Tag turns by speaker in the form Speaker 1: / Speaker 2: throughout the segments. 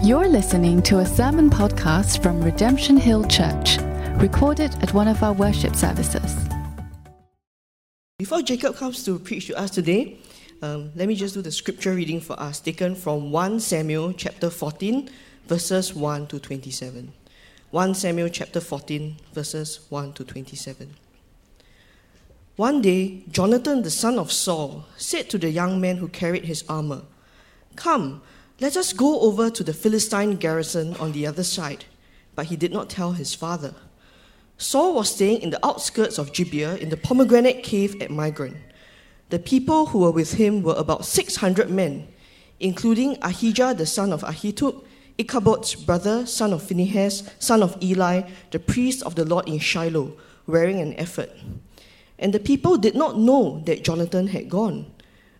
Speaker 1: You're listening to a sermon podcast from Redemption Hill Church, recorded at one of our worship services.
Speaker 2: Before Jacob comes to preach to us today, um, let me just do the scripture reading for us, taken from 1 Samuel chapter 14, verses 1 to 27. 1 Samuel chapter 14, verses 1 to 27. One day, Jonathan the son of Saul said to the young man who carried his armor, Come, let us go over to the Philistine garrison on the other side. But he did not tell his father. Saul was staying in the outskirts of Gibeah in the pomegranate cave at Migron. The people who were with him were about 600 men, including Ahijah the son of Ahitub, Ichabod's brother, son of Phinehas, son of Eli, the priest of the Lord in Shiloh, wearing an ephod. And the people did not know that Jonathan had gone.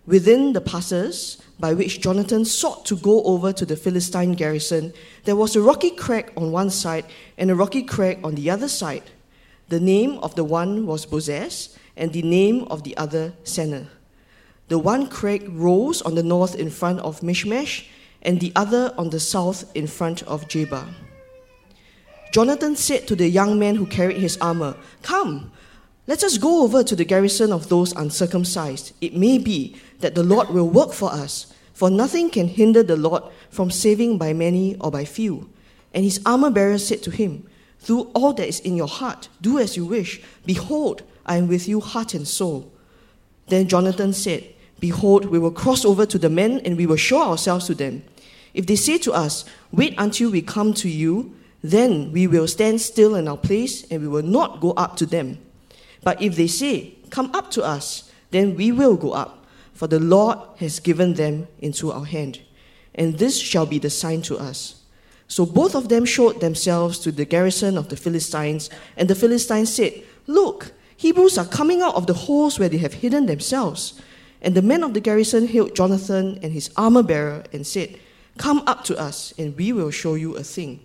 Speaker 2: Within the passes by which Jonathan sought to go over to the Philistine garrison, there was a rocky crack on one side and a rocky crack on the other side. The name of the one was Bozez, and the name of the other Seneh. The one crag rose on the north in front of Michmash, and the other on the south in front of Geba. Jonathan said to the young man who carried his armor, Come, let us go over to the garrison of those uncircumcised. It may be that the Lord will work for us, for nothing can hinder the Lord from saving by many or by few. And his armor bearer said to him, Do all that is in your heart, do as you wish. Behold, I am with you heart and soul. Then Jonathan said, Behold, we will cross over to the men and we will show ourselves to them. If they say to us, Wait until we come to you, then we will stand still in our place and we will not go up to them. But if they say, Come up to us, then we will go up, for the Lord has given them into our hand. And this shall be the sign to us. So both of them showed themselves to the garrison of the Philistines, and the Philistines said, Look, Hebrews are coming out of the holes where they have hidden themselves. And the men of the garrison hailed Jonathan and his armor bearer and said, Come up to us, and we will show you a thing.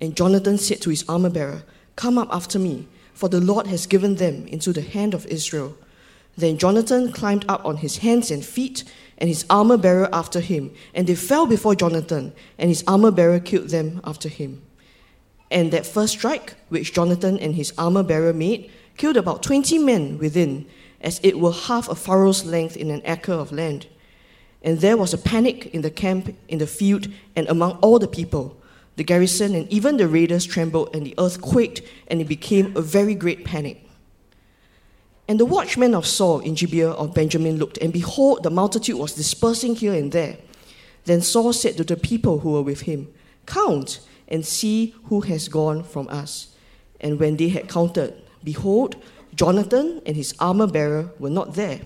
Speaker 2: And Jonathan said to his armor bearer, Come up after me for the Lord has given them into the hand of Israel. Then Jonathan climbed up on his hands and feet, and his armor bearer after him, and they fell before Jonathan, and his armor bearer killed them after him. And that first strike, which Jonathan and his armor bearer made, killed about twenty men within, as it were half a furrow's length in an acre of land. And there was a panic in the camp, in the field, and among all the people the garrison and even the raiders trembled, and the earth quaked, and it became a very great panic. And the watchmen of Saul in Gibeah of Benjamin looked, and behold, the multitude was dispersing here and there. Then Saul said to the people who were with him, Count and see who has gone from us. And when they had counted, behold, Jonathan and his armor bearer were not there.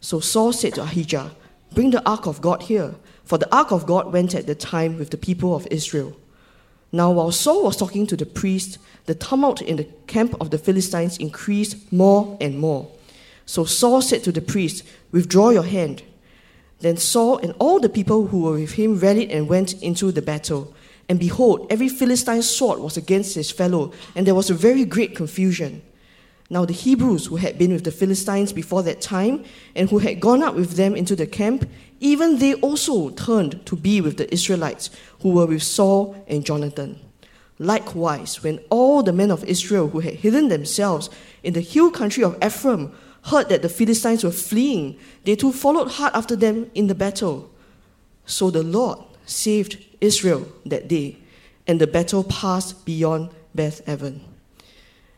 Speaker 2: So Saul said to Ahijah, Bring the ark of God here, for the ark of God went at the time with the people of Israel. Now, while Saul was talking to the priest, the tumult in the camp of the Philistines increased more and more. So Saul said to the priest, Withdraw your hand. Then Saul and all the people who were with him rallied and went into the battle. And behold, every Philistine's sword was against his fellow, and there was a very great confusion. Now, the Hebrews who had been with the Philistines before that time, and who had gone up with them into the camp, even they also turned to be with the Israelites who were with Saul and Jonathan. Likewise, when all the men of Israel who had hidden themselves in the hill country of Ephraim heard that the Philistines were fleeing, they too followed hard after them in the battle. So the Lord saved Israel that day, and the battle passed beyond Beth Aven.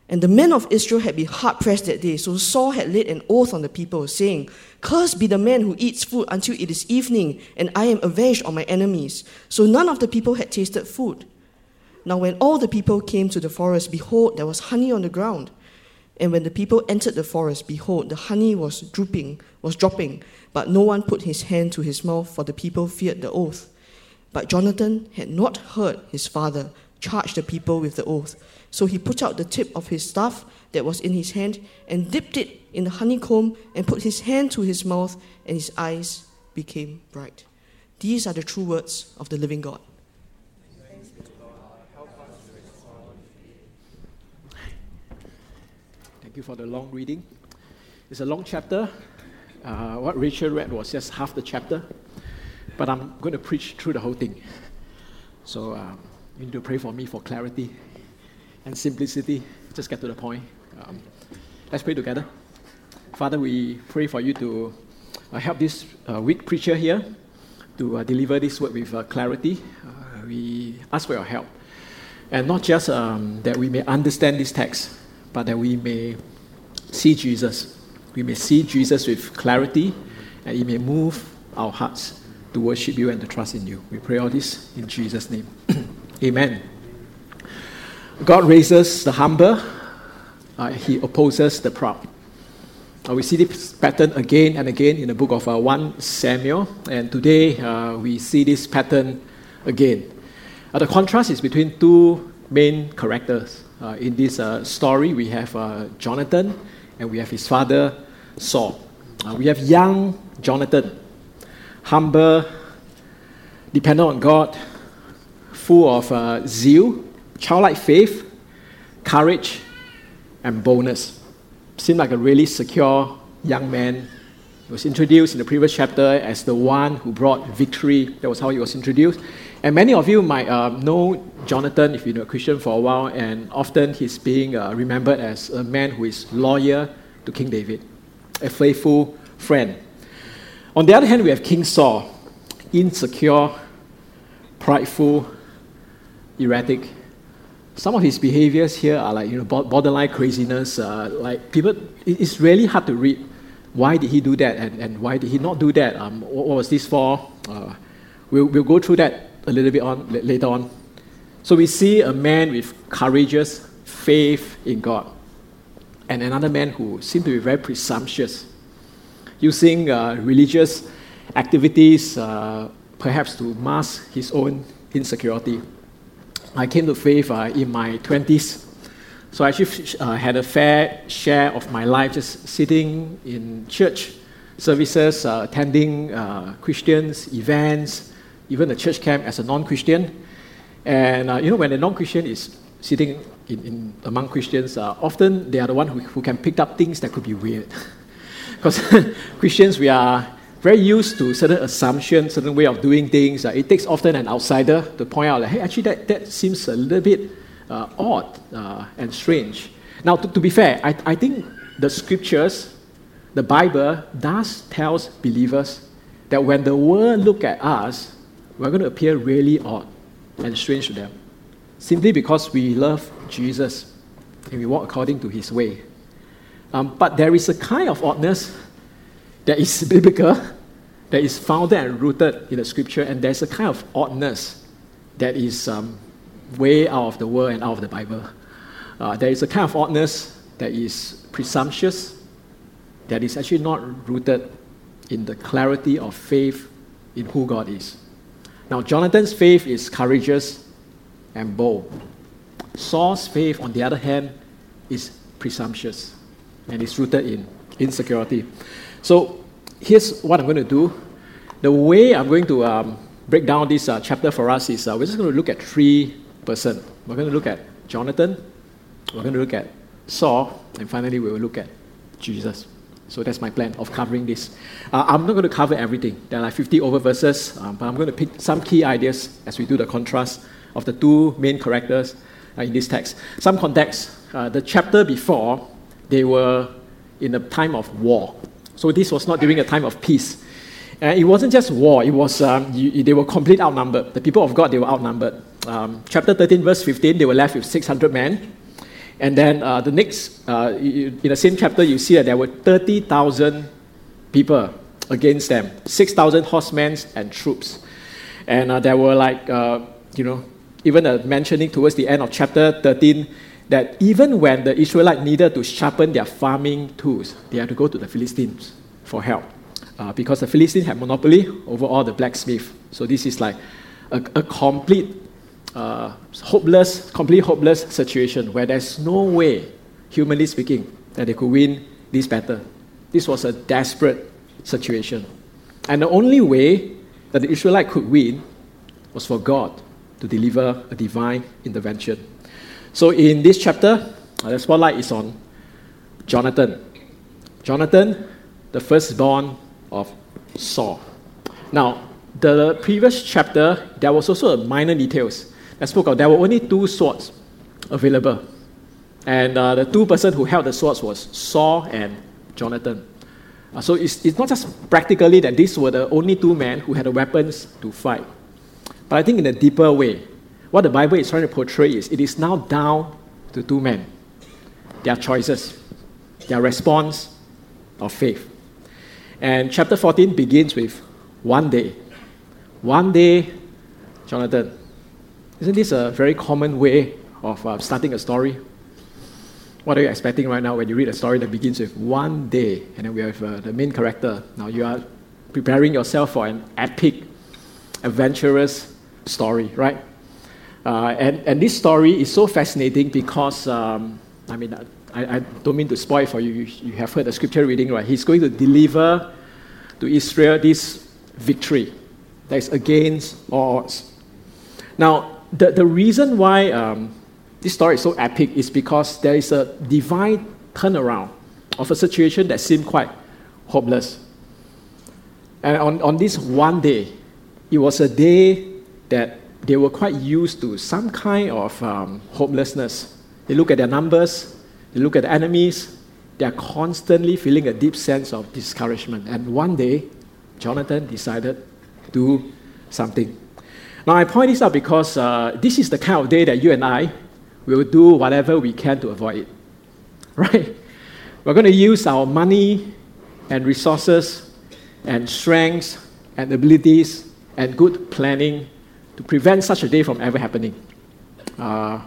Speaker 2: And the men of Israel had been hard pressed that day. So Saul had laid an oath on the people, saying, Cursed be the man who eats food until it is evening, and I am avenged on my enemies. So none of the people had tasted food. Now, when all the people came to the forest, behold, there was honey on the ground. And when the people entered the forest, behold, the honey was drooping, was dropping, but no one put his hand to his mouth, for the people feared the oath. But Jonathan had not heard his father charge the people with the oath. So he put out the tip of his staff that was in his hand and dipped it in the honeycomb and put his hand to his mouth, and his eyes became bright. These are the true words of the living God.
Speaker 3: Thank you for the long reading. It's a long chapter. Uh, what Rachel read was just half the chapter. but I'm going to preach through the whole thing. So um, you need to pray for me for clarity and simplicity. Just get to the point. Um, let's pray together. Father, we pray for you to uh, help this uh, weak preacher here to uh, deliver this word with uh, clarity. Uh, we ask for your help. And not just um, that we may understand this text, but that we may see Jesus. We may see Jesus with clarity, and He may move our hearts to worship you and to trust in you. We pray all this in Jesus' name. Amen. God raises the humble, uh, He opposes the proud. Uh, we see this pattern again and again in the book of uh, 1 Samuel, and today uh, we see this pattern again. Uh, the contrast is between two main characters. Uh, in this uh, story, we have Jonathan and we have his father Saul. we have young Jonathan, humble, dependent on God, full of zeal, childlike faith, courage, and boldness. Seemed like a really secure young man. He was introduced in the previous chapter as the one who brought victory. That was how he was introduced. And many of you might uh, know Jonathan if you've been a Christian for a while, and often he's being uh, remembered as a man who is loyal to King David, a faithful friend. On the other hand, we have King Saul, insecure, prideful, erratic. Some of his behaviors here are like you know borderline craziness. Uh, like people, it's really hard to read. Why did he do that, and, and why did he not do that? Um, what, what was this for? Uh, we'll, we'll go through that a little bit on later on. So we see a man with courageous faith in God, and another man who seemed to be very presumptuous, using uh, religious activities uh, perhaps to mask his own insecurity. I came to faith uh, in my 20s. So I actually uh, had a fair share of my life just sitting in church services, uh, attending uh, Christians, events, even the church camp as a non-Christian. And uh, you know, when a non-Christian is sitting in, in among Christians, uh, often they are the one who, who can pick up things that could be weird. Because Christians, we are very used to certain assumptions, certain way of doing things. Uh, it takes often an outsider to point out, like, hey, actually, that, that seems a little bit uh, odd uh, and strange. Now, to, to be fair, I, I think the scriptures, the Bible, does tells believers that when the world look at us, we're going to appear really odd and strange to them simply because we love Jesus and we walk according to his way. Um, but there is a kind of oddness that is biblical, that is founded and rooted in the scripture, and there's a kind of oddness that is um, way out of the world and out of the Bible. Uh, there is a kind of oddness that is presumptuous, that is actually not rooted in the clarity of faith in who God is. Now, Jonathan's faith is courageous and bold. Saul's faith, on the other hand, is presumptuous and is rooted in insecurity. So, here's what I'm going to do. The way I'm going to um, break down this uh, chapter for us is uh, we're just going to look at three persons. We're going to look at Jonathan, we're going to look at Saul, and finally, we will look at Jesus. So that's my plan of covering this. Uh, I'm not going to cover everything. There are like 50 over verses, um, but I'm going to pick some key ideas as we do the contrast of the two main characters uh, in this text. Some context. Uh, the chapter before, they were in a time of war. So this was not during a time of peace. And it wasn't just war, it was, um, you, they were completely outnumbered. The people of God, they were outnumbered. Um, chapter 13, verse 15, they were left with 600 men. And then uh, the next, uh, in the same chapter, you see that there were 30,000 people against them 6,000 horsemen and troops. And uh, there were like, uh, you know, even mentioning towards the end of chapter 13 that even when the Israelites needed to sharpen their farming tools, they had to go to the Philistines for help. Uh, because the Philistines had monopoly over all the blacksmith. So this is like a, a complete uh, hopeless, complete hopeless situation where there's no way, humanly speaking, that they could win this battle. This was a desperate situation. And the only way that the Israelite could win was for God to deliver a divine intervention. So in this chapter, uh, the spotlight is on Jonathan. Jonathan, the firstborn of Saul. Now, the previous chapter, there was also a minor details that spoke of there were only two swords available. And uh, the two person who held the swords was Saul and Jonathan. Uh, so it's, it's not just practically that these were the only two men who had the weapons to fight. But I think in a deeper way, what the Bible is trying to portray is it is now down to two men, their choices, their response of faith. And chapter 14 begins with one day. One day, Jonathan. Isn't this a very common way of uh, starting a story? What are you expecting right now when you read a story that begins with one day and then we have uh, the main character? Now you are preparing yourself for an epic, adventurous story, right? Uh, and, and this story is so fascinating because, um, I mean, I, I, don't mean to spoil for you. you. You have heard the scripture reading, right? He's going to deliver to Israel this victory that is against all odds. Now, the, the reason why um, this story is so epic is because there is a divine turnaround of a situation that seemed quite hopeless. And on, on this one day, it was a day that they were quite used to some kind of um, hopelessness. They look at their numbers, they look at the enemies, they are constantly feeling a deep sense of discouragement. And one day, Jonathan decided to do something. Now, I point this out because uh, this is the kind of day that you and I will do whatever we can to avoid it. Right? We're going to use our money and resources and strengths and abilities and good planning to prevent such a day from ever happening. Uh,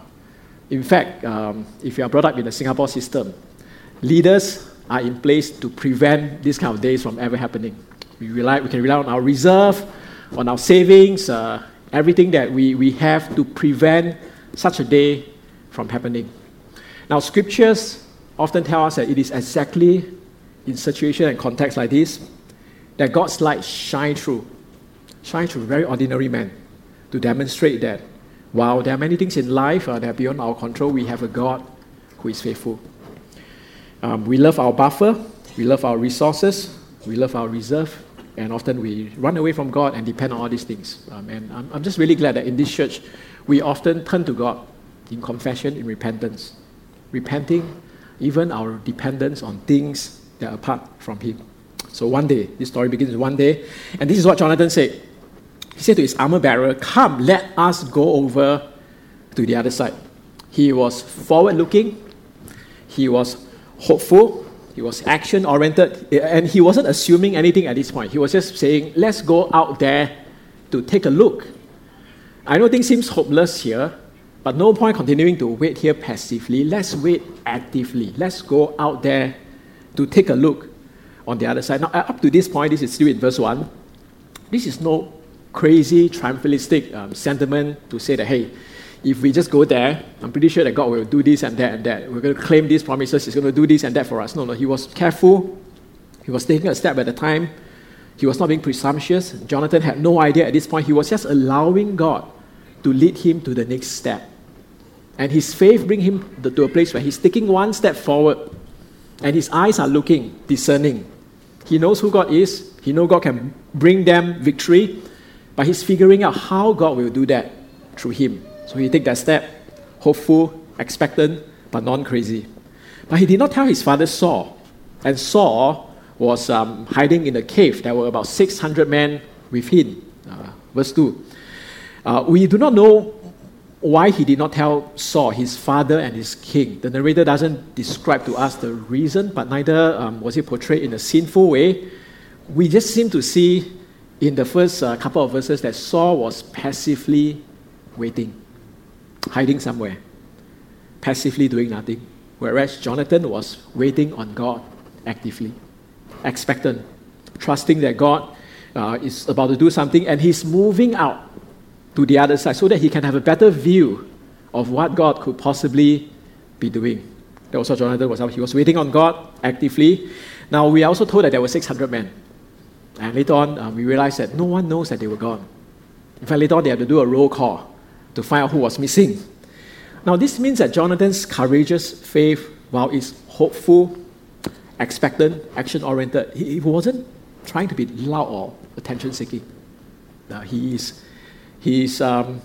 Speaker 3: in fact, um, if you are brought up in the Singapore system, leaders are in place to prevent these kind of days from ever happening. We, rely, we can rely on our reserve, on our savings, uh, everything that we, we have to prevent such a day from happening. Now, scriptures often tell us that it is exactly in situation and context like this that God's light shine through, shine through very ordinary men to demonstrate that while there are many things in life uh, that are beyond our control, we have a God who is faithful. Um, we love our buffer, we love our resources, we love our reserve, and often we run away from God and depend on all these things. Um, and I'm, I'm just really glad that in this church, we often turn to God in confession, in repentance, repenting even our dependence on things that are apart from Him. So one day, this story begins one day, and this is what Jonathan said. He said to his armor bearer, Come, let us go over to the other side. He was forward looking, he was hopeful, he was action oriented, and he wasn't assuming anything at this point. He was just saying, Let's go out there to take a look. I know things seems hopeless here, but no point continuing to wait here passively. Let's wait actively. Let's go out there to take a look on the other side. Now, up to this point, this is still in verse 1. This is no crazy triumphalistic um, sentiment to say that, hey, if we just go there, I'm pretty sure that God will do this and that and that. We're going to claim these promises. He's going to do this and that for us. No, no. He was careful. He was taking a step at a time. He was not being presumptuous. Jonathan had no idea at this point. He was just allowing God to lead him to the next step. And his faith bring him to a place where he's taking one step forward. And his eyes are looking, discerning. He knows who God is. He knows God can bring them victory. But he's figuring out how God will do that through him. So he take that step, hopeful, expectant, but non-crazy. But he did not tell his father Saul. And Saul was um, hiding in a cave. There were about 600 men with him. Uh, verse 2. Uh, we do not know why he did not tell Saul, his father and his king. The narrator doesn't describe to us the reason, but neither um, was it portrayed in a sinful way. We just seem to see in the first uh, couple of verses that Saul was passively waiting, hiding somewhere, passively doing nothing, whereas Jonathan was waiting on God actively, expectant, trusting that God uh, is about to do something, and he's moving out to the other side so that he can have a better view of what God could possibly be doing. That was what Jonathan was. He was waiting on God actively. Now, we are also told that there were 600 men. And later on, uh, we realized that no one knows that they were gone. In fact, later on, they had to do a roll call to find out who was missing. Now, this means that Jonathan's courageous faith, while it's hopeful, expectant, action oriented, he, he wasn't trying to be loud or attention seeking. Uh, he is, he is um,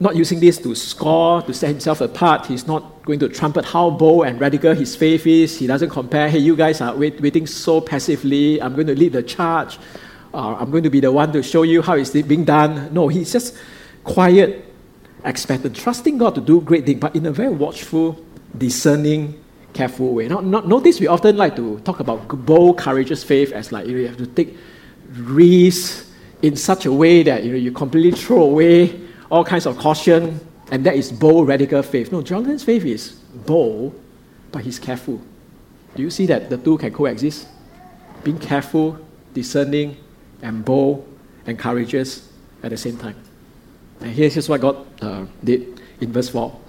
Speaker 3: not using this to score, to set himself apart. He's not going to trumpet how bold and radical his faith is. He doesn't compare, hey, you guys are wait, waiting so passively. I'm going to lead the charge. Uh, I'm going to be the one to show you how it's being done. No, he's just quiet, expectant, trusting God to do great things, but in a very watchful, discerning, careful way. Not, not, notice we often like to talk about bold, courageous faith as like you, know, you have to take risks in such a way that you, know, you completely throw away all kinds of caution, and that is bold, radical faith. No, Jonathan's faith is bold, but he's careful. Do you see that the two can coexist? Being careful, discerning, and bold and courageous at the same time. And here's what God uh, did in verse 4.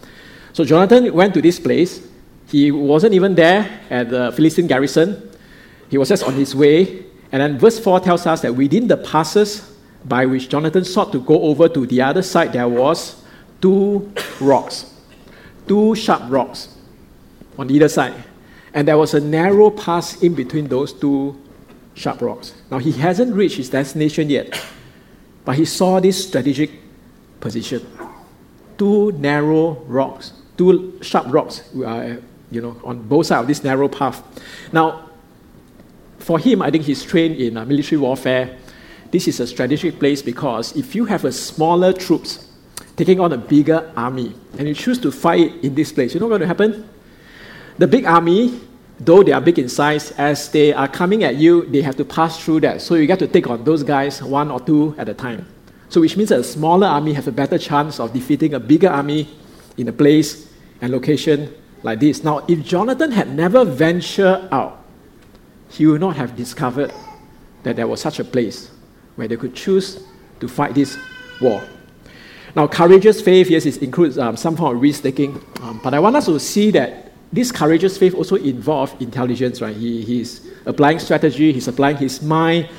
Speaker 3: So Jonathan went to this place. He wasn't even there at the Philistine garrison. He was just on his way. And then verse 4 tells us that within the passes by which Jonathan sought to go over to the other side, there was two rocks, two sharp rocks on either side. And there was a narrow pass in between those two sharp rocks. Now, he hasn't reached his destination yet, but he saw this strategic position. Two narrow rocks, two sharp rocks, uh, you know, on both sides of this narrow path. Now, for him, I think he's trained in uh, military warfare this is a strategic place because if you have a smaller troops taking on a bigger army and you choose to fight in this place, you know what's going to happen? The big army, though they are big in size, as they are coming at you, they have to pass through that. So you get to take on those guys one or two at a time. So which means that a smaller army has a better chance of defeating a bigger army in a place and location like this. Now, if Jonathan had never ventured out, he would not have discovered that there was such a place where they could choose to fight this war. Now, courageous faith, yes, it includes um, some form of risk taking, um, but I want us to see that this courageous faith also involves intelligence, right? He, he's applying strategy, he's applying his mind.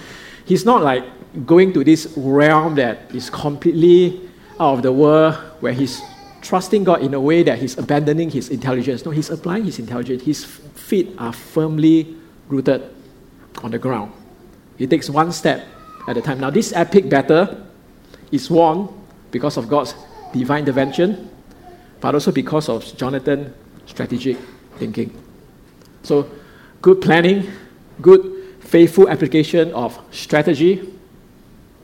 Speaker 3: He's not like going to this realm that is completely out of the world where he's trusting God in a way that he's abandoning his intelligence. No, he's applying his intelligence. His feet are firmly rooted on the ground. He takes one step at the time. Now, this epic battle is won because of God's divine intervention, but also because of Jonathan's strategic thinking. So, good planning, good faithful application of strategy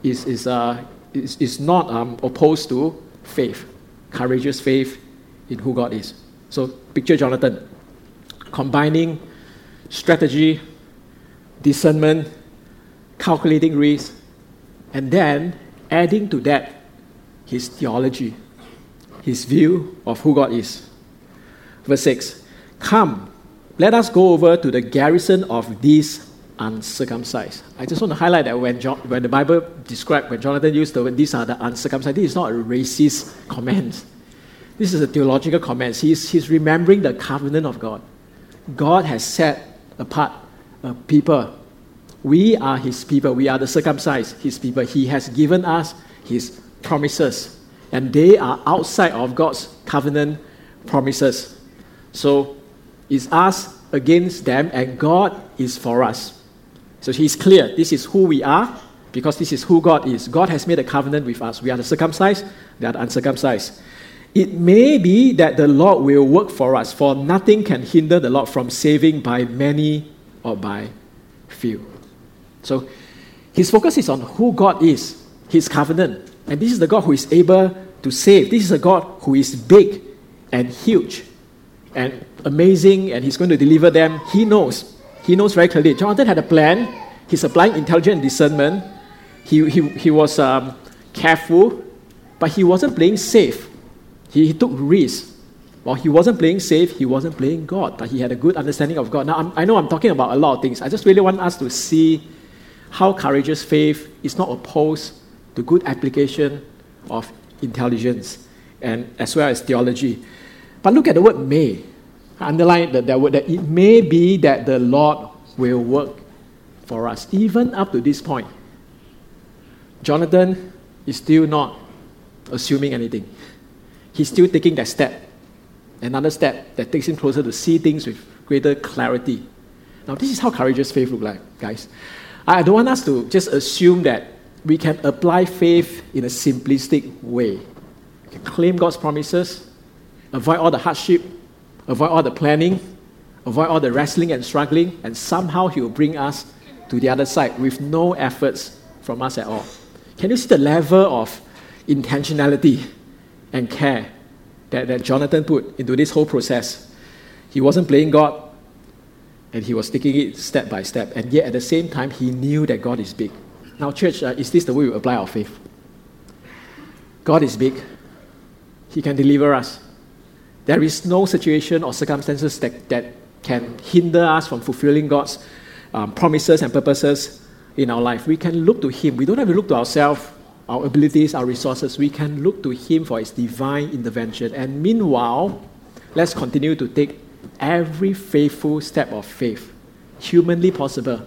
Speaker 3: is, is, uh, is, is not um, opposed to faith, courageous faith in who God is. So, picture Jonathan combining strategy, discernment, calculating risk, and then adding to that his theology, his view of who God is. Verse 6 Come, let us go over to the garrison of these uncircumcised. I just want to highlight that when, John, when the Bible described, when Jonathan used the word, these are the uncircumcised, this is not a racist comment. This is a theological comment. He's, he's remembering the covenant of God. God has set apart a people we are his people. We are the circumcised, his people. He has given us his promises, and they are outside of God's covenant promises. So it's us against them, and God is for us. So he's clear. This is who we are because this is who God is. God has made a covenant with us. We are the circumcised, they are the uncircumcised. It may be that the Lord will work for us, for nothing can hinder the Lord from saving by many or by few. So his focus is on who God is, his covenant. And this is the God who is able to save. This is a God who is big and huge and amazing, and he's going to deliver them. He knows. He knows very clearly. Jonathan had a plan. He's applying intelligent discernment. He, he, he was um, careful, but he wasn't playing safe. He, he took risks. While he wasn't playing safe, he wasn't playing God, but he had a good understanding of God. Now, I'm, i know I'm talking about a lot of things. I just really want us to see how courageous faith is not opposed to good application of intelligence and as well as theology. But look at the word may. I underline that, that word that it may be that the Lord will work for us, even up to this point. Jonathan is still not assuming anything. He's still taking that step, another step that takes him closer to see things with greater clarity. Now, this is how courageous faith looks like, guys. I don't want us to just assume that we can apply faith in a simplistic way. Claim God's promises, avoid all the hardship, avoid all the planning, avoid all the wrestling and struggling, and somehow He will bring us to the other side with no efforts from us at all. Can you see the level of intentionality and care that, that Jonathan put into this whole process? He wasn't playing God, and he was taking it step by step, and yet at the same time, he knew that God is big. Now, church, uh, is this the way we apply our faith? God is big. He can deliver us. There is no situation or circumstances that, that can hinder us from fulfilling God's um, promises and purposes in our life. We can look to Him. We don't have to look to ourselves, our abilities, our resources. We can look to Him for His divine intervention. And meanwhile, let's continue to take every faithful step of faith, humanly possible,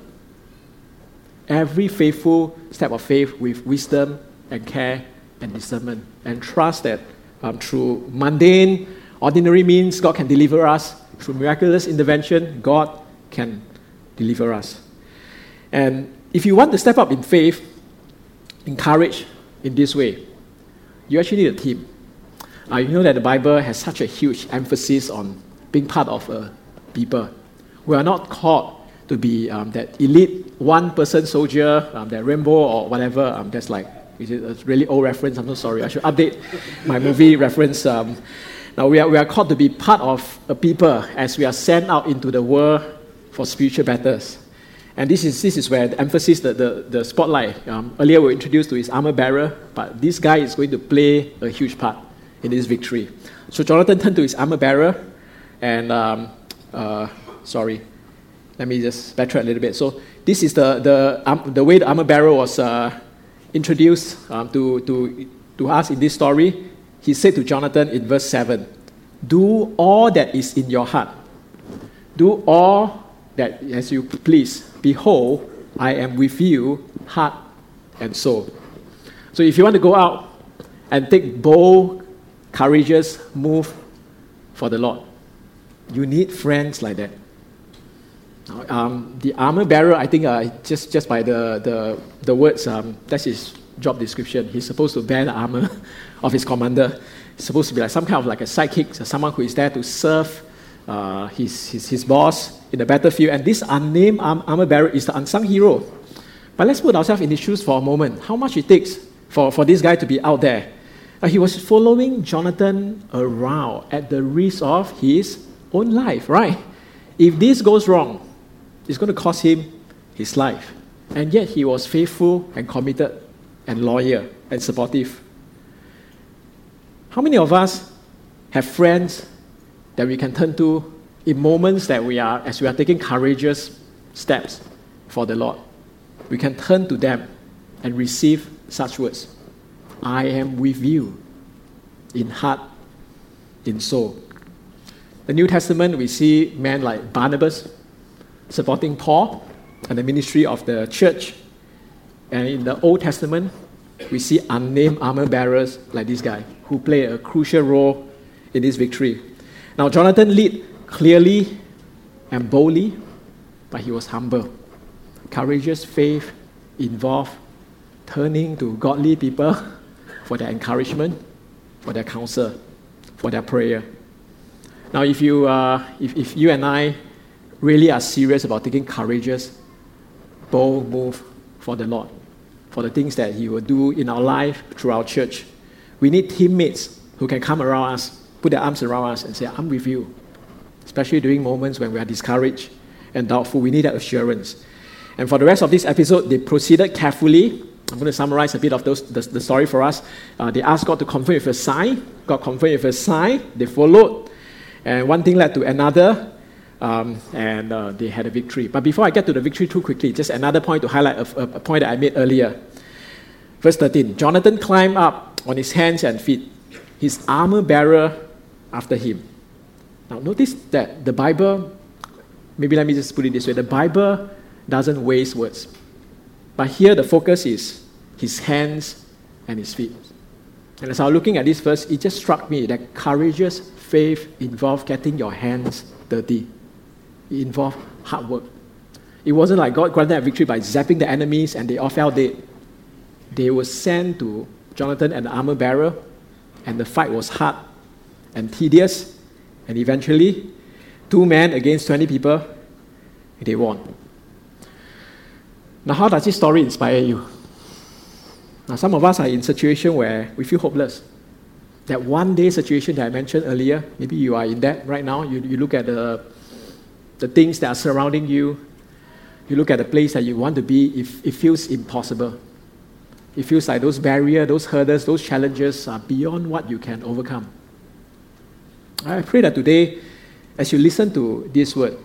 Speaker 3: every faithful step of faith with wisdom and care and discernment, and trust that um, through mundane, ordinary means, God can deliver us. Through miraculous intervention, God can deliver us. And if you want to step up in faith, encourage in this way, you actually need a team. Uh, you know that the Bible has such a huge emphasis on being part of a people. We are not called to be um, that elite one person soldier, um, that Rambo or whatever. Um, that's like, is it a really old reference? I'm so sorry. I should update my movie reference. Um, now, we are, we are called to be part of a people as we are sent out into the world for spiritual battles. And this is, this is where the emphasis, the, the, the spotlight. Um, earlier, we were introduced to his armor bearer, but this guy is going to play a huge part in this victory. So, Jonathan turned to his armor bearer, and um, uh, sorry, let me just backtrack a little bit. So this is the, the, um, the way the armor bearer was uh, introduced um, to, to, to us in this story. He said to Jonathan in verse 7, Do all that is in your heart. Do all that as you please. Behold, I am with you, heart and soul. So if you want to go out and take bold, courageous move for the Lord, you need friends like that. Um, the armor bearer, I think, uh, just, just by the, the, the words, um, that's his job description. He's supposed to bear the armor of his commander. He's supposed to be like some kind of like a sidekick, so someone who is there to serve uh, his, his, his boss in the battlefield. And this unnamed armor bearer is the unsung hero. But let's put ourselves in his shoes for a moment. How much it takes for, for this guy to be out there? Uh, he was following Jonathan around at the risk of his own life, right? If this goes wrong, it's going to cost him his life. And yet he was faithful and committed and loyal and supportive. How many of us have friends that we can turn to in moments that we are, as we are taking courageous steps for the Lord? We can turn to them and receive such words I am with you in heart, in soul. The New Testament, we see men like Barnabas, supporting Paul and the ministry of the church. And in the Old Testament, we see unnamed armor bearers like this guy who play a crucial role in this victory. Now, Jonathan led clearly and boldly, but he was humble. Courageous faith involved turning to godly people for their encouragement, for their counsel, for their prayer. Now, if you, uh, if, if you and I really are serious about taking courageous, bold move for the Lord, for the things that He will do in our life through our church. We need teammates who can come around us, put their arms around us, and say, I'm with you. Especially during moments when we are discouraged and doubtful, we need that assurance. And for the rest of this episode, they proceeded carefully. I'm going to summarize a bit of those, the, the story for us. Uh, they asked God to confirm with a sign. God confirmed with a sign. They followed. And one thing led to another um, and uh, they had a victory. But before I get to the victory too quickly, just another point to highlight a, a, point that I made earlier. Verse 13 Jonathan climbed up on his hands and feet, his armor bearer after him. Now, notice that the Bible, maybe let me just put it this way the Bible doesn't waste words. But here the focus is his hands and his feet. And as I was looking at this verse, it just struck me that courageous faith involved getting your hands dirty. It involved hard work. It wasn't like God granted a victory by zapping the enemies and they all fell dead. they were sent to Jonathan and the armor bearer, and the fight was hard and tedious, and eventually, two men against 20 people, they won. Now, how does this story inspire you? Now, some of us are in a situation where we feel hopeless. That one day situation that I mentioned earlier, maybe you are in that right now. You, you look at the, the things that are surrounding you, you look at the place that you want to be, it, it feels impossible. It feels like those barriers, those hurdles, those challenges are beyond what you can overcome. I pray that today, as you listen to this word,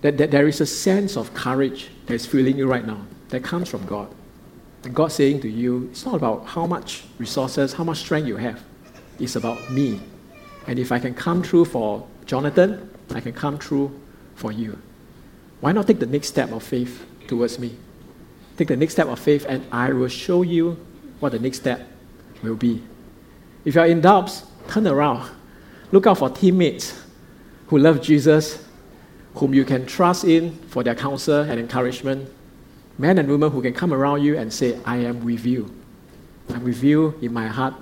Speaker 3: that, that there is a sense of courage that is filling you right now that comes from God. And God saying to you, it's not about how much resources, how much strength you have. It's about me. And if I can come through for Jonathan, I can come through for you. Why not take the next step of faith towards me? Take the next step of faith, and I will show you what the next step will be. If you are in doubts, turn around. Look out for teammates who love Jesus, whom you can trust in for their counsel and encouragement. Men and women who can come around you and say, I am with you. I'm with you in my heart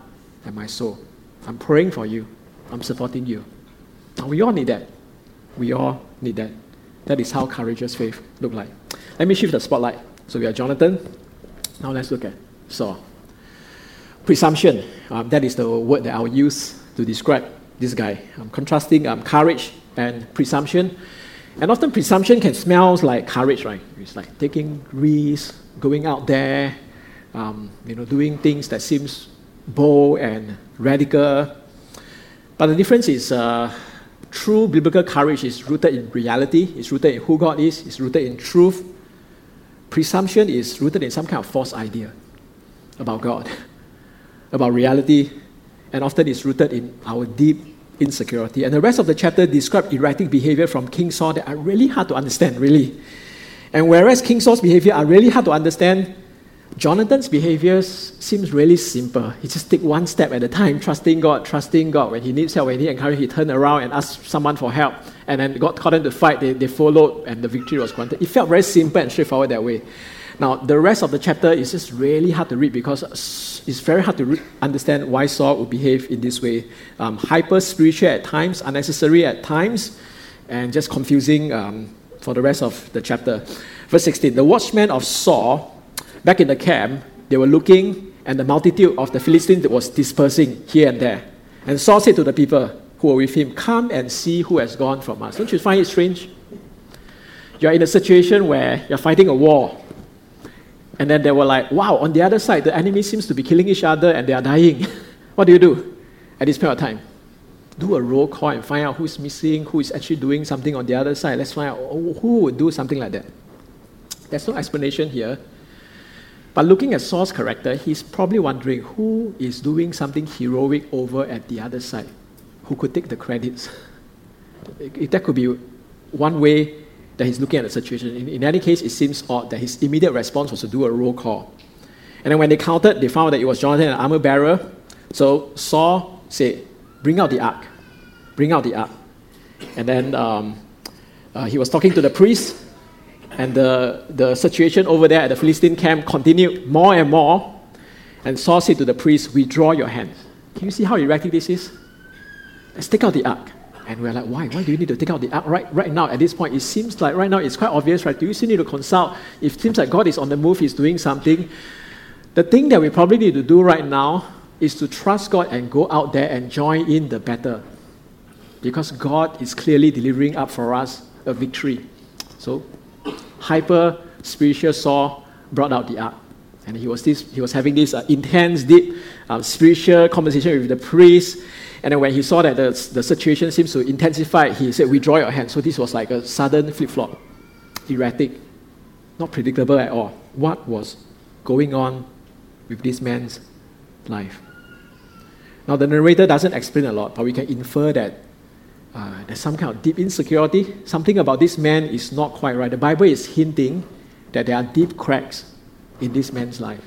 Speaker 3: and my soul. I'm praying for you. I'm supporting you. And we all need that. We all need that. That is how courageous faith look like. Let me shift the spotlight. So we are Jonathan. Now let's look at Saul. Presumption. Um, that is the word that I'll use to describe this guy. I'm contrasting um, courage and presumption. And often presumption can smell like courage, right? It's like taking risks, going out there, um, you know, doing things that seems bold and radical. But the difference is uh, true biblical courage is rooted in reality, it's rooted in who God is, it's rooted in truth. Presumption is rooted in some kind of false idea about God, about reality, and often it's rooted in our deep insecurity. And the rest of the chapter describe erratic behavior from King Saul that are really hard to understand, really. And whereas King Saul's behavior are really hard to understand, Jonathan's behavior seems really simple. He just take one step at a time, trusting God, trusting God. When he needs help, when he encouraged, he turned around and asked someone for help. And then God called them to fight. They, they followed, and the victory was granted. It felt very simple and straightforward that way. Now, the rest of the chapter is just really hard to read because it's very hard to re- understand why Saul would behave in this way. Um, hyper spiritual at times, unnecessary at times, and just confusing um, for the rest of the chapter. Verse 16 The watchman of Saul Back in the camp, they were looking, and the multitude of the Philistines was dispersing here and there. And Saul said to the people who were with him, Come and see who has gone from us. Don't you find it strange? You're in a situation where you're fighting a war. And then they were like, wow, on the other side, the enemy seems to be killing each other and they are dying. what do you do at this point of time? Do a roll call and find out who's missing, who is actually doing something on the other side. Let's find out oh, who would do something like that. There's no explanation here. But looking at Saul's character, he's probably wondering who is doing something heroic over at the other side, who could take the credits. That could be one way that he's looking at the situation. In, in any case, it seems odd that his immediate response was to do a roll call. And then when they counted, they found that it was Jonathan, an armor bearer. So Saul said, Bring out the ark. Bring out the ark. And then um, uh, he was talking to the priest, and the, the situation over there at the Philistine camp continued more and more. And Saul said to the priest, Withdraw your hands. Can you see how erratic this is? Let's take out the ark. And we're like, why? Why do you need to take out the ark right, right now at this point? It seems like right now it's quite obvious, right? Do you still need to consult? If it seems like God is on the move, He's doing something. The thing that we probably need to do right now is to trust God and go out there and join in the battle. Because God is clearly delivering up for us a victory. So hyper spiritual Saul brought out the ark. And he was, this, he was having this uh, intense, deep uh, spiritual conversation with the priest. And then when he saw that the, the situation seems to intensify, he said, Withdraw your hand. So this was like a sudden flip flop, erratic, not predictable at all. What was going on with this man's life? Now, the narrator doesn't explain a lot, but we can infer that uh, there's some kind of deep insecurity. Something about this man is not quite right. The Bible is hinting that there are deep cracks in this man's life.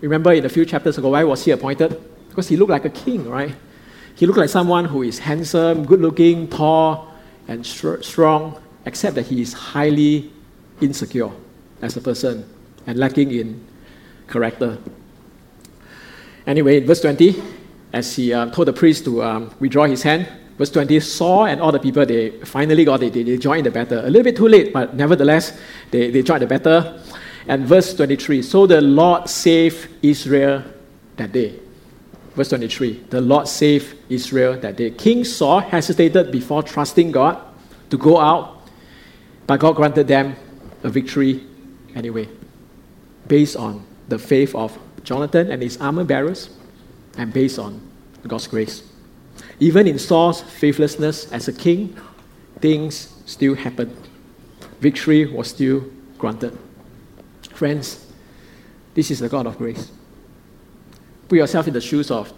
Speaker 3: Remember, in a few chapters ago, why was he appointed? Because he looked like a king, right? He looked like someone who is handsome, good looking, tall, and strong, except that he is highly insecure as a person and lacking in character. Anyway, in verse 20, as he uh, told the priest to um, withdraw his hand, verse 20, Saul and all the people, they finally got it. They, they joined the battle. A little bit too late, but nevertheless, they, they joined the battle. And verse 23, so the Lord saved Israel that day. Verse 23, the Lord saved Israel that day. King Saul hesitated before trusting God to go out, but God granted them a victory anyway, based on the faith of Jonathan and his armor bearers, and based on God's grace. Even in Saul's faithlessness as a king, things still happened. Victory was still granted. Friends, this is the God of grace. Put yourself in the shoes of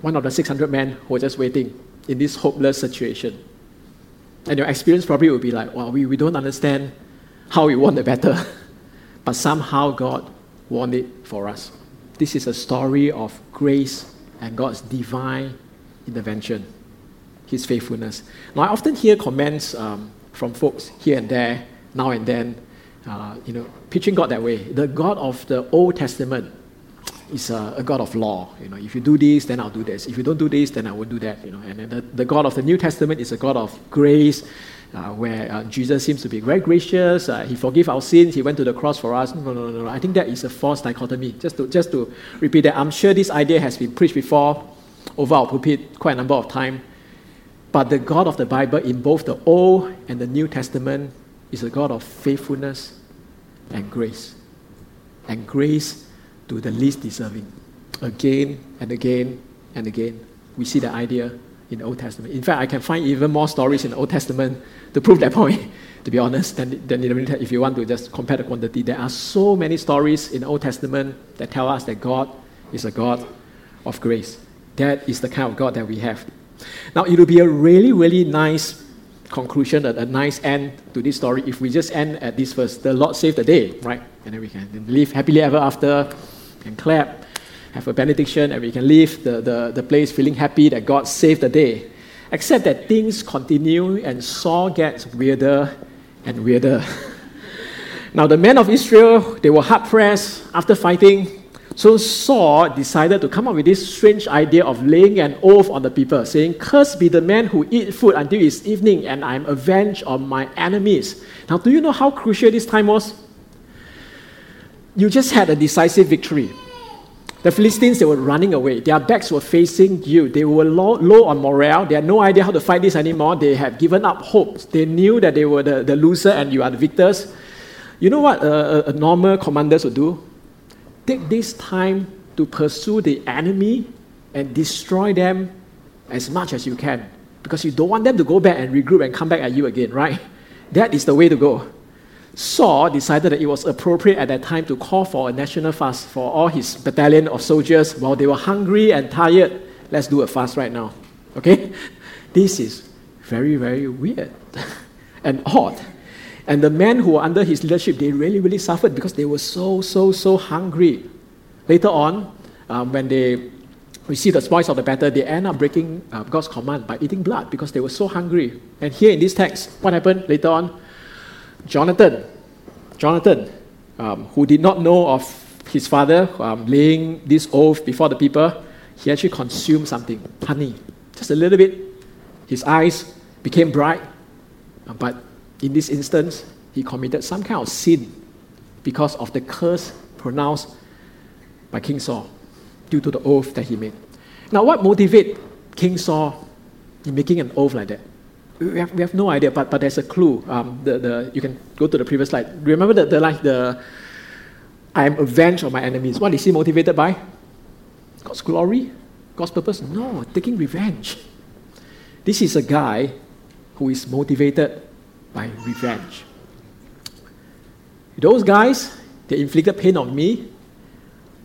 Speaker 3: one of the 600 men who are just waiting in this hopeless situation. And your experience probably will be like, well, we, we don't understand how we won the battle, but somehow God won it for us. This is a story of grace and God's divine intervention, His faithfulness. Now, I often hear comments um, from folks here and there, now and then, uh, you know, pitching God that way. The God of the Old Testament is a, a, God of law. You know, if you do this, then I'll do this. If you don't do this, then I won't do that. You know, and the, the God of the New Testament is a God of grace, uh, where uh, Jesus seems to be very gracious. Uh, he forgave our sins. He went to the cross for us. No, no, no, no. I think that is a false dichotomy. Just to just to repeat that, I'm sure this idea has been preached before over our pulpit quite a number of times. But the God of the Bible, in both the Old and the New Testament, is a God of faithfulness and grace. And grace to the least deserving. Again and again and again. We see the idea in the Old Testament. In fact, I can find even more stories in the Old Testament to prove that point, to be honest, than, than if you want to just compare the quantity. There are so many stories in the Old Testament that tell us that God is a God of grace. That is the kind of God that we have. Now, it will be a really, really nice conclusion, a, a nice end to this story if we just end at this verse. The Lord saved the day, right? And then we can live happily ever after and clap, have a benediction, and we can leave the, the, the place feeling happy that God saved the day. Except that things continue and Saul gets weirder and weirder. now, the men of Israel, they were hard pressed after fighting. So Saul decided to come up with this strange idea of laying an oath on the people, saying, Cursed be the man who eat food until it's evening, and I am avenged on my enemies. Now, do you know how crucial this time was? You just had a decisive victory. The Philistines, they were running away. Their backs were facing you. They were low, low, on morale. They had no idea how to fight this anymore. They had given up hope. They knew that they were the, the loser and you are the victors. You know what a, a normal commanders would do? Take this time to pursue the enemy and destroy them as much as you can. Because you don't want them to go back and regroup and come back at you again, right? That is the way to go. Saul decided that it was appropriate at that time to call for a national fast for all his battalion of soldiers while they were hungry and tired. Let's do a fast right now. Okay? This is very, very weird and odd. And the men who were under his leadership, they really, really suffered because they were so, so, so hungry. Later on, um, when they received the spoils of the battle, they end up breaking uh, God's command by eating blood because they were so hungry. And here in this text, what happened later on? Jonathan, Jonathan, um, who did not know of his father um, laying this oath before the people, he actually consumed something, honey, just a little bit. His eyes became bright, but in this instance, he committed some kind of sin because of the curse pronounced by King Saul due to the oath that he made. Now, what motivated King Saul in making an oath like that? we have, we have no idea, but, but there's a clue. Um, the, the, you can go to the previous slide. Remember the, the, like the I am avenged of my enemies. What is he motivated by? God's glory? God's purpose? No, taking revenge. This is a guy who is motivated by revenge. Those guys, they inflicted pain on me.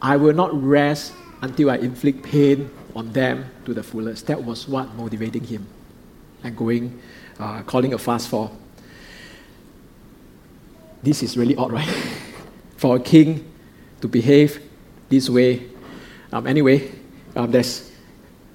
Speaker 3: I will not rest until I inflict pain on them to the fullest. That was what motivating him and going, uh, calling a fast for. This is really odd, right? for a king to behave this way. Um, anyway, um, there's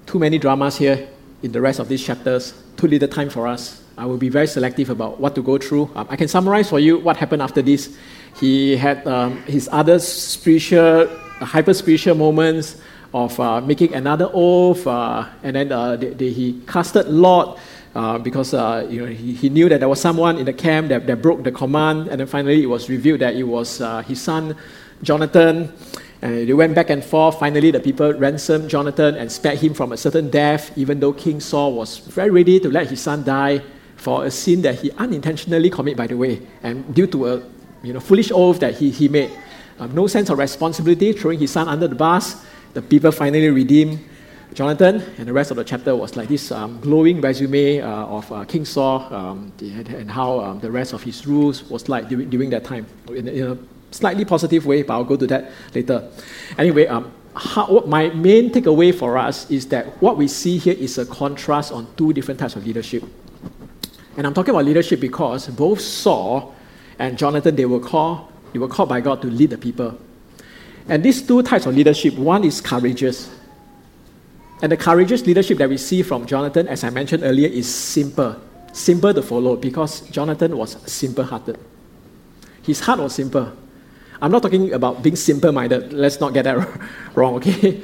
Speaker 3: too many dramas here in the rest of these chapters, too little time for us. I will be very selective about what to go through. Um, I can summarize for you what happened after this. He had um, his other spiritual hyper spiritual moments of uh, making another oath, uh, and then uh, they, they, he casted Lot. Uh, because uh, you know, he, he knew that there was someone in the camp that, that broke the command, and then finally it was revealed that it was uh, his son Jonathan. And they went back and forth. Finally, the people ransomed Jonathan and spared him from a certain death, even though King Saul was very ready to let his son die for a sin that he unintentionally committed, by the way, and due to a you know, foolish oath that he, he made. Um, no sense of responsibility, throwing his son under the bus. The people finally redeemed Jonathan, and the rest of the chapter was like this um, glowing resume uh, of uh, King Saul um, and how um, the rest of his rules was like during, during that time. In, in, a slightly positive way, but I'll go to that later. Anyway, um, how, my main takeaway for us is that what we see here is a contrast on two different types of leadership. And I'm talking about leadership because both Saul and Jonathan, they were called, they were called by God to lead the people. And these two types of leadership, one is courageous. And the courageous leadership that we see from Jonathan, as I mentioned earlier, is simple. Simple to follow because Jonathan was simple hearted. His heart was simple. I'm not talking about being simple minded. Let's not get that wrong, okay?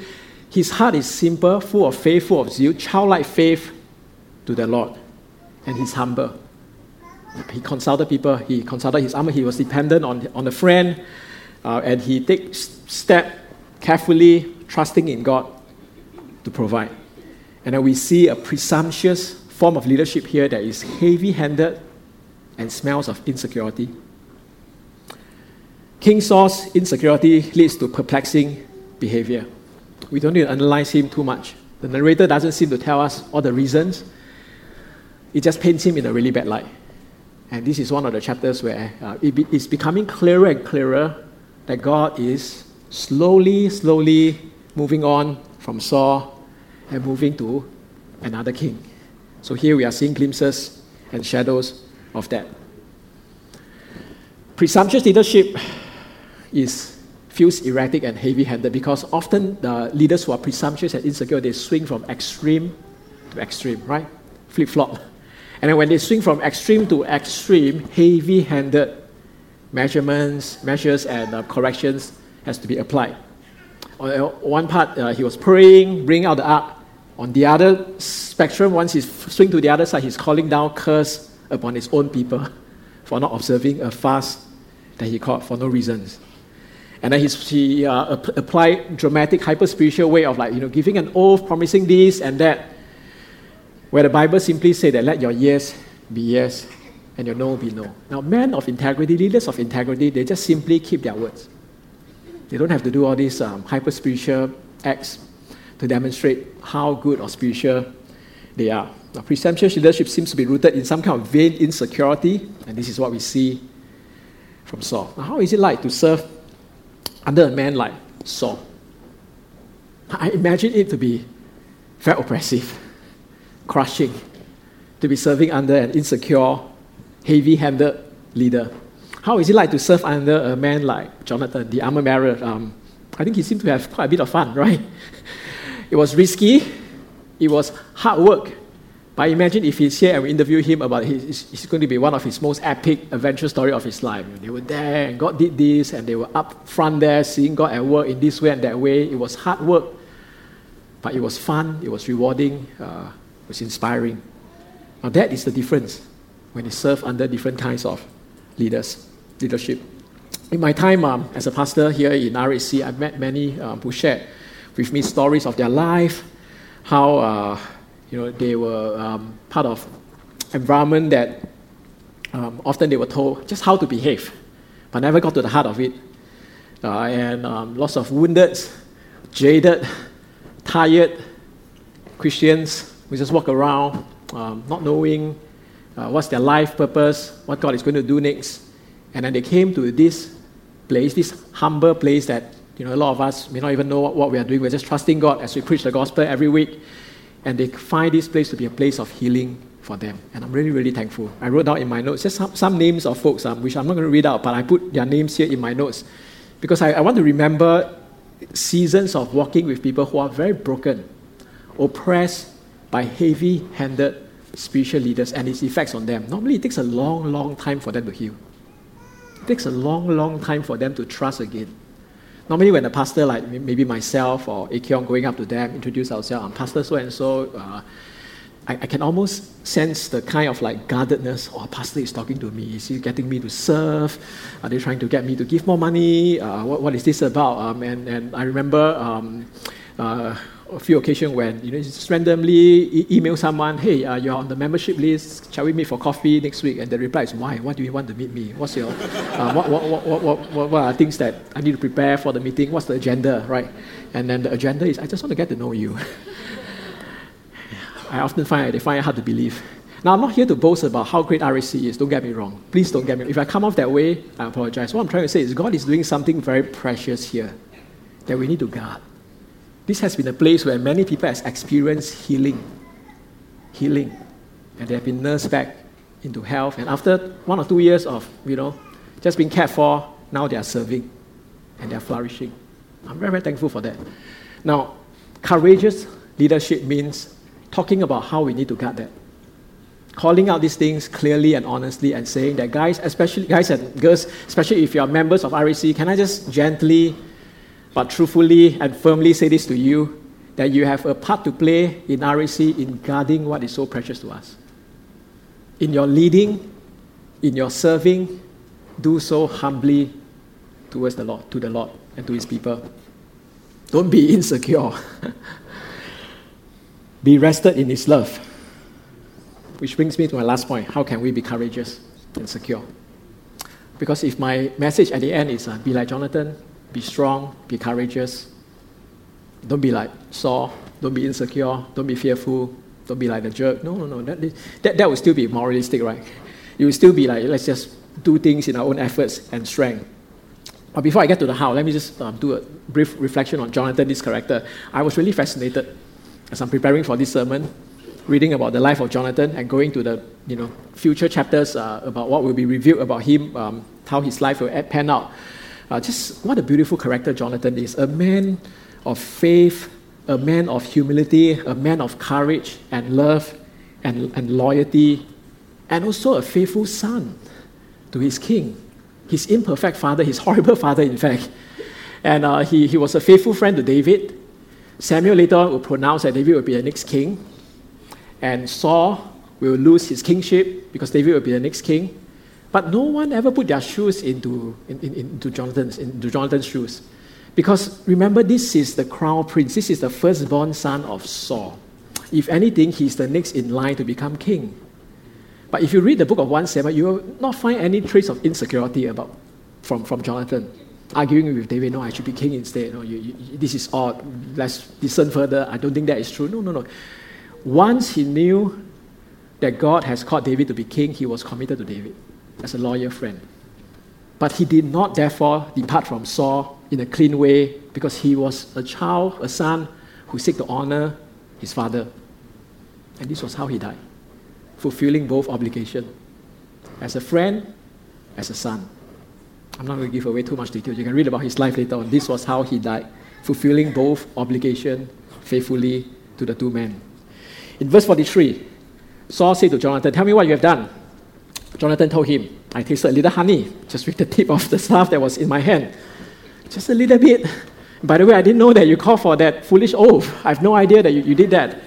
Speaker 3: His heart is simple, full of faith, full of zeal, childlike faith to the Lord. And he's humble. He consulted people, he consulted his armor, he was dependent on, on a friend, uh, and he takes step carefully, trusting in God to provide. And then we see a presumptuous form of leadership here that is heavy handed and smells of insecurity. King Saul's insecurity leads to perplexing behavior. We don't need to analyze him too much. The narrator doesn't seem to tell us all the reasons, it just paints him in a really bad light. And this is one of the chapters where uh, it be, it's becoming clearer and clearer that God is slowly, slowly moving on from Saul and moving to another king. So here we are seeing glimpses and shadows of that. Presumptuous leadership is feels erratic and heavy-handed because often the leaders who are presumptuous and insecure they swing from extreme to extreme, right? Flip-flop. And when they swing from extreme to extreme, heavy-handed measurements, measures, and uh, corrections has to be applied. On uh, one part, uh, he was praying, bring out the ark. On the other spectrum, once he swing to the other side, he's calling down curse upon his own people for not observing a fast that he called for no reasons. And then he uh, applied dramatic, hyper spiritual way of like you know giving an oath, promising this and that, where the Bible simply says that let your yes be yes and your no be no. Now, men of integrity, leaders of integrity, they just simply keep their words. They don't have to do all these um, hyper spiritual acts to demonstrate how good or spiritual they are. Now, presumptuous leadership seems to be rooted in some kind of vain insecurity, and this is what we see from Saul. Now, how is it like to serve under a man like Saul? I imagine it to be very oppressive, crushing, to be serving under an insecure, heavy handed leader. How is it like to serve under a man like Jonathan, the armor bearer? Um, I think he seemed to have quite a bit of fun, right? it was risky, it was hard work. But imagine if he's here and we interview him about his, it's going to be one of his most epic adventure story of his life. They were there and God did this, and they were up front there seeing God at work in this way and that way. It was hard work, but it was fun, it was rewarding, uh, was inspiring. Now that is the difference when you serve under different kinds of leaders leadership. In my time um, as a pastor here in RHC, I've met many um, who shared with me stories of their life, how uh, you know they were um, part of environment that um, often they were told just how to behave, but never got to the heart of it, uh, and um, lots of wounded, jaded, tired Christians who just walk around um, not knowing uh, what's their life purpose, what God is going to do next. And then they came to this place, this humble place that you know a lot of us may not even know what, what we are doing. We're just trusting God as we preach the gospel every week. And they find this place to be a place of healing for them. And I'm really, really thankful. I wrote down in my notes just some, some names of folks, um, which I'm not going to read out, but I put their names here in my notes because I, I want to remember seasons of walking with people who are very broken, oppressed by heavy handed spiritual leaders and its effects on them. Normally, it takes a long, long time for them to heal. It takes a long, long time for them to trust again, Normally, when a pastor, like maybe myself or Akeon, going up to them, introduce ourselves, I'm Pastor so and so, I, I, can almost sense the kind of like guardedness. Oh, pastor is talking to me. Is he getting me to serve? Are they trying to get me to give more money? Uh, what, what is this about? Um, and, and I remember um, uh, a few occasions when you know just randomly e- email someone, hey, uh, you're on the membership list. Shall we meet for coffee next week? And the reply is, why? Why do you want to meet me? What's your uh, what, what, what, what, what, what are things that I need to prepare for the meeting? What's the agenda, right? And then the agenda is, I just want to get to know you. I often find they find it hard to believe. Now, I'm not here to boast about how great RHC is, don't get me wrong. Please don't get me If I come off that way, I apologize. What I'm trying to say is God is doing something very precious here that we need to guard. This has been a place where many people have experienced healing. Healing. And they have been nursed back into health. And after one or two years of, you know, just being cared for, now they are serving and they are flourishing. I'm very, very thankful for that. Now, courageous leadership means talking about how we need to guard that. Calling out these things clearly and honestly and saying that, guys, especially guys and girls, especially if you are members of RHC, can I just gently but truthfully and firmly say this to you that you have a part to play in RHC in guarding what is so precious to us. In your leading, in your serving, do so humbly towards the Lord, to the Lord and to his people. Don't be insecure. be rested in his love. Which brings me to my last point. How can we be courageous and secure? Because if my message at the end is uh, be like Jonathan, be strong, be courageous. Don't be like Saul. Don't be insecure. Don't be fearful. Don't be like the jerk. No, no, no. That, that, that would still be moralistic, right? It will still be like, let's just do things in our own efforts and strength. But before I get to the how, let me just um, do a brief reflection on Jonathan, this character. I was really fascinated as I'm preparing for this sermon, reading about the life of Jonathan and going to the you know future chapters uh, about what will be revealed about him, um, how his life will pan out. Uh, just what a beautiful character Jonathan is a man of faith, a man of humility, a man of courage and love and, and loyalty, and also a faithful son to his king. His imperfect father, his horrible father, in fact. And uh, he, he was a faithful friend to David. Samuel later will pronounce that David will be the next king. And Saul will lose his kingship because David will be the next king. But no one ever put their shoes into, in, in, into, Jonathan's, into Jonathan's shoes. Because remember, this is the crown prince, this is the firstborn son of Saul. If anything, he's the next in line to become king. But if you read the book of 1 Samuel, you will not find any trace of insecurity about, from, from Jonathan. Arguing with David, no, I should be king instead. No, you, you, this is odd. Let's discern further. I don't think that is true. No, no, no. Once he knew that God has called David to be king, he was committed to David as a loyal friend. But he did not, therefore, depart from Saul in a clean way because he was a child, a son who seek to honor his father. And this was how he died, fulfilling both obligations as a friend, as a son. I'm not going to give away too much detail. You can read about his life later on. This was how he died, fulfilling both obligation faithfully to the two men. In verse 43, Saul said to Jonathan, Tell me what you have done. Jonathan told him, I tasted a little honey just with the tip of the staff that was in my hand. Just a little bit. By the way, I didn't know that you called for that foolish oath. I have no idea that you, you did that.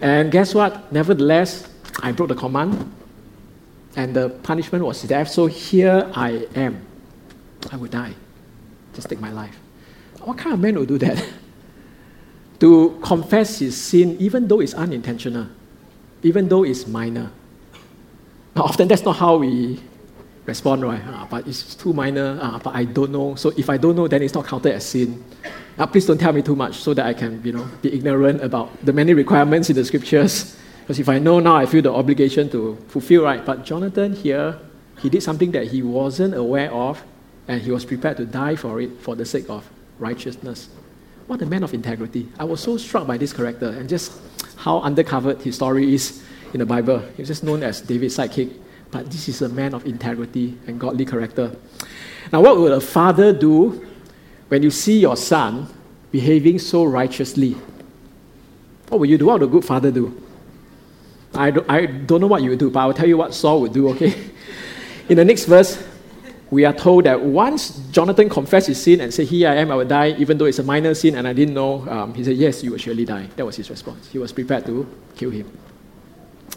Speaker 3: And guess what? Nevertheless, I broke the command, and the punishment was death. So here I am. I would die. Just take my life. What kind of man would do that? to confess his sin, even though it's unintentional, even though it's minor. Now, often that's not how we respond, right? Uh, but it's too minor, uh, but I don't know. So if I don't know, then it's not counted as sin. Uh, please don't tell me too much so that I can, you know, be ignorant about the many requirements in the scriptures. Because if I know now, I feel the obligation to fulfill, right? But Jonathan here, he did something that he wasn't aware of, and he was prepared to die for it for the sake of righteousness. What a man of integrity. I was so struck by this character and just how undercovered his story is in the Bible. He's just known as David's sidekick, but this is a man of integrity and godly character. Now, what would a father do when you see your son behaving so righteously? What would you do? What would a good father do? I don't, I don't know what you would do, but I'll tell you what Saul would do, okay? In the next verse, we are told that once Jonathan confessed his sin and said, Here I am, I will die, even though it's a minor sin and I didn't know, um, he said, Yes, you will surely die. That was his response. He was prepared to kill him.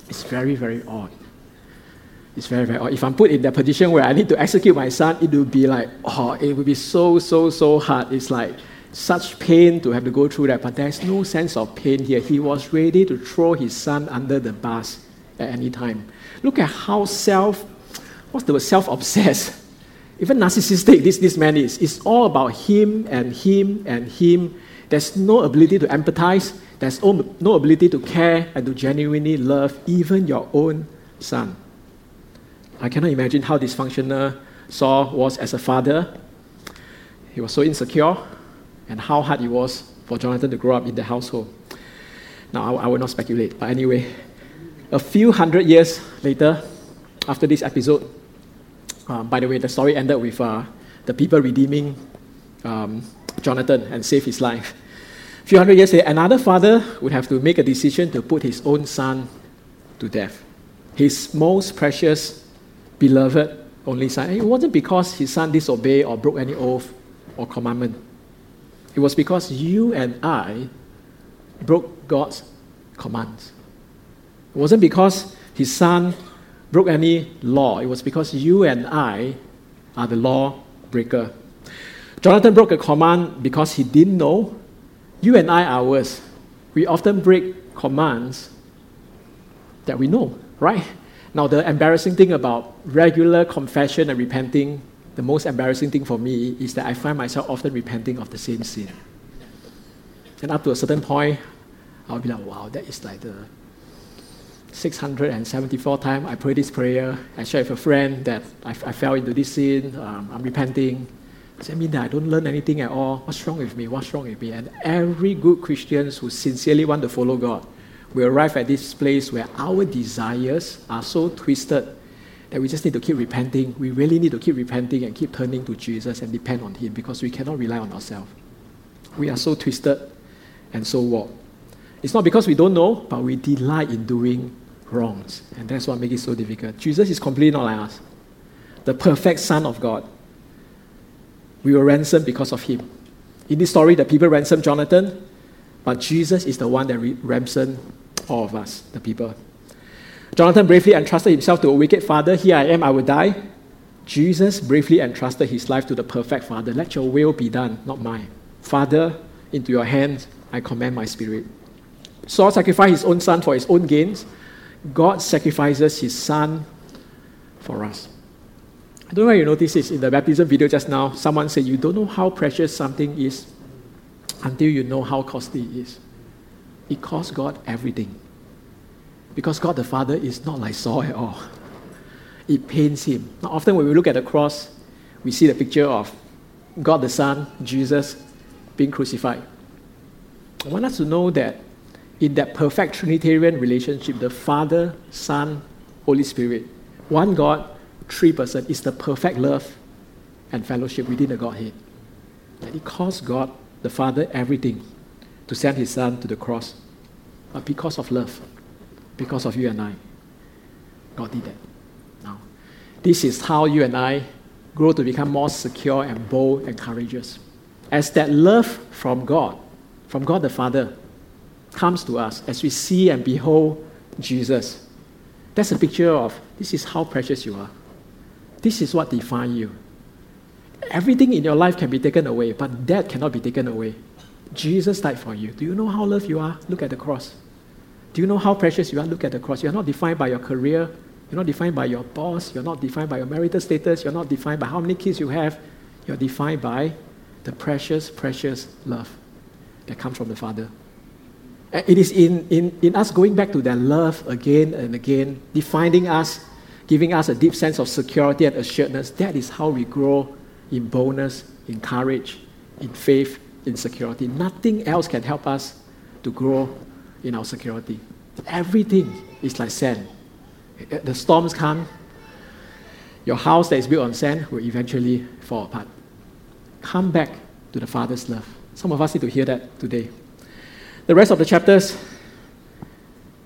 Speaker 3: It's very, very odd. It's very, very odd. If I'm put in that position where I need to execute my son, it would be like, oh, it would be so, so, so hard. It's like such pain to have to go through that, but there's no sense of pain here. He was ready to throw his son under the bus at any time. Look at how self, what's the word, self obsessed even narcissistic this, this man is. It's all about him and him and him. There's no ability to empathize. There's no ability to care and to genuinely love even your own son. I cannot imagine how dysfunctional Saul was as a father. He was so insecure, and how hard it was for Jonathan to grow up in the household. Now, I, I will not speculate, but anyway, a few hundred years later, after this episode, uh, by the way, the story ended with uh, the people redeeming um, Jonathan and save his life. Few hundred years later, another father would have to make a decision to put his own son to death. His most precious, beloved only son. And it wasn't because his son disobeyed or broke any oath or commandment. It was because you and I broke God's commands. It wasn't because his son broke any law. It was because you and I are the law breaker. Jonathan broke a command because he didn't know. You and I are worse. We often break commands that we know, right? Now, the embarrassing thing about regular confession and repenting, the most embarrassing thing for me is that I find myself often repenting of the same sin. And up to a certain point, I'll be like, wow, that is like the 674 times I pray this prayer. I share with a friend that I, I fell into this sin. Um, I'm repenting. That mean I don't learn anything at all? What's wrong with me? What's wrong with me? And every good Christian who sincerely want to follow God will arrive at this place where our desires are so twisted that we just need to keep repenting. We really need to keep repenting and keep turning to Jesus and depend on Him because we cannot rely on ourselves. We are so twisted and so warped. It's not because we don't know, but we delight in doing wrongs. And that's what makes it so difficult. Jesus is completely not like us. The perfect Son of God. We were ransomed because of him. In this story, the people ransomed Jonathan, but Jesus is the one that ransomed all of us, the people. Jonathan bravely entrusted himself to a wicked father. Here I am, I will die. Jesus bravely entrusted his life to the perfect Father. Let your will be done, not mine. Father, into your hands I commend my spirit. Saul sacrificed his own son for his own gains. God sacrifices his son for us. I don't know where you noticed this in the baptism video just now. Someone said, You don't know how precious something is until you know how costly it is. It costs God everything. Because God the Father is not like Saul at all. It pains him. Now, often when we look at the cross, we see the picture of God the Son, Jesus, being crucified. I want us to know that in that perfect Trinitarian relationship, the Father, Son, Holy Spirit, one God, three persons, is the perfect love and fellowship within the Godhead. And it cost God, the Father, everything to send His Son to the cross. But because of love, because of you and I, God did that. Now, this is how you and I grow to become more secure and bold and courageous. As that love from God, from God the Father, comes to us as we see and behold Jesus. That's a picture of this is how precious you are. This is what defines you. Everything in your life can be taken away, but that cannot be taken away. Jesus died for you. Do you know how loved you are? Look at the cross. Do you know how precious you are? Look at the cross. You're not defined by your career. You're not defined by your boss. You're not defined by your marital status. You're not defined by how many kids you have. You're defined by the precious, precious love that comes from the Father. It is in, in, in us going back to that love again and again, defining us, giving us a deep sense of security and assuredness. That is how we grow in boldness, in courage, in faith, in security. Nothing else can help us to grow in our security. Everything is like sand. Eh, eh, the storms come, your house that is built on sand will eventually fall apart. Come back to the Father's love. Some of us need to hear that today. The rest of the chapters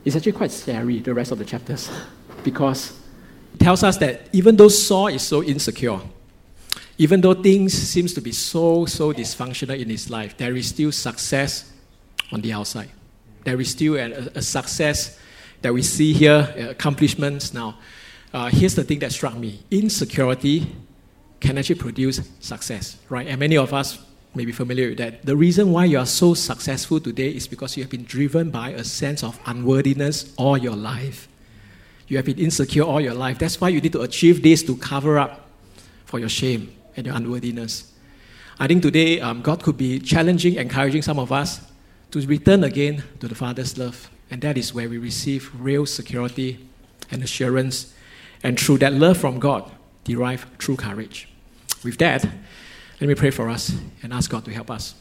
Speaker 3: is actually quite scary, the rest of the chapters, because tells us that even though Saul is so insecure, Even though things seems to be so so dysfunctional in his life, there is still success on the outside. There is still a, a success that we see here, uh, accomplishments. Now, uh, here's the thing that struck me: insecurity can actually produce success, right? And many of us may be familiar with that. The reason why you are so successful today is because you have been driven by a sense of unworthiness all your life. You have been insecure all your life. That's why you need to achieve this to cover up for your shame and your unworthiness. I think today um, God could be challenging, encouraging some of us to return again to the Father's love. And that is where we receive real security and assurance. And through that love from God, derive true courage. With that, let me pray for us and ask God to help us.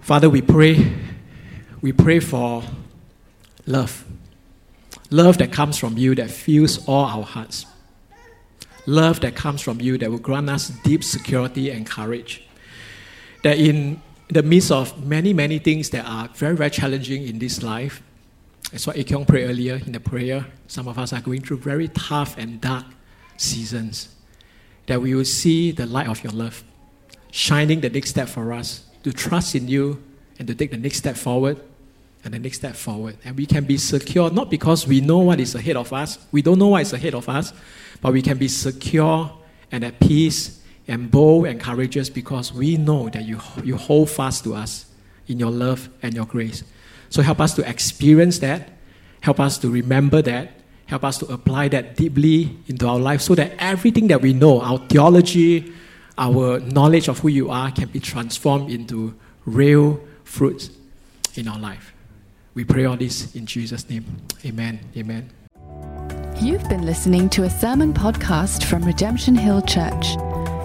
Speaker 3: Father, we pray, we pray for love. Love that comes from you that fills all our hearts. Love that comes from you that will grant us deep security and courage. That in the midst of many, many things that are very, very challenging in this life, as what Kyung prayed earlier in the prayer, some of us are going through very tough and dark seasons. That we will see the light of your love shining the next step for us to trust in you and to take the next step forward and the next step forward. And we can be secure not because we know what is ahead of us, we don't know what is ahead of us, but we can be secure and at peace and bold and courageous because we know that you, you hold fast to us in your love and your grace. So help us to experience that, help us to remember that, help us to apply that deeply into our life so that everything that we know, our theology, our knowledge of who you are, can be transformed into real fruits in our life. We pray all this in Jesus' name. Amen. Amen.
Speaker 1: You've been listening to a sermon podcast from Redemption Hill Church.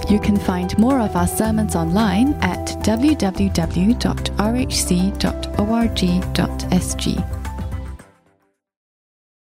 Speaker 1: You can find more of our sermons online at www.rhc.org.sg.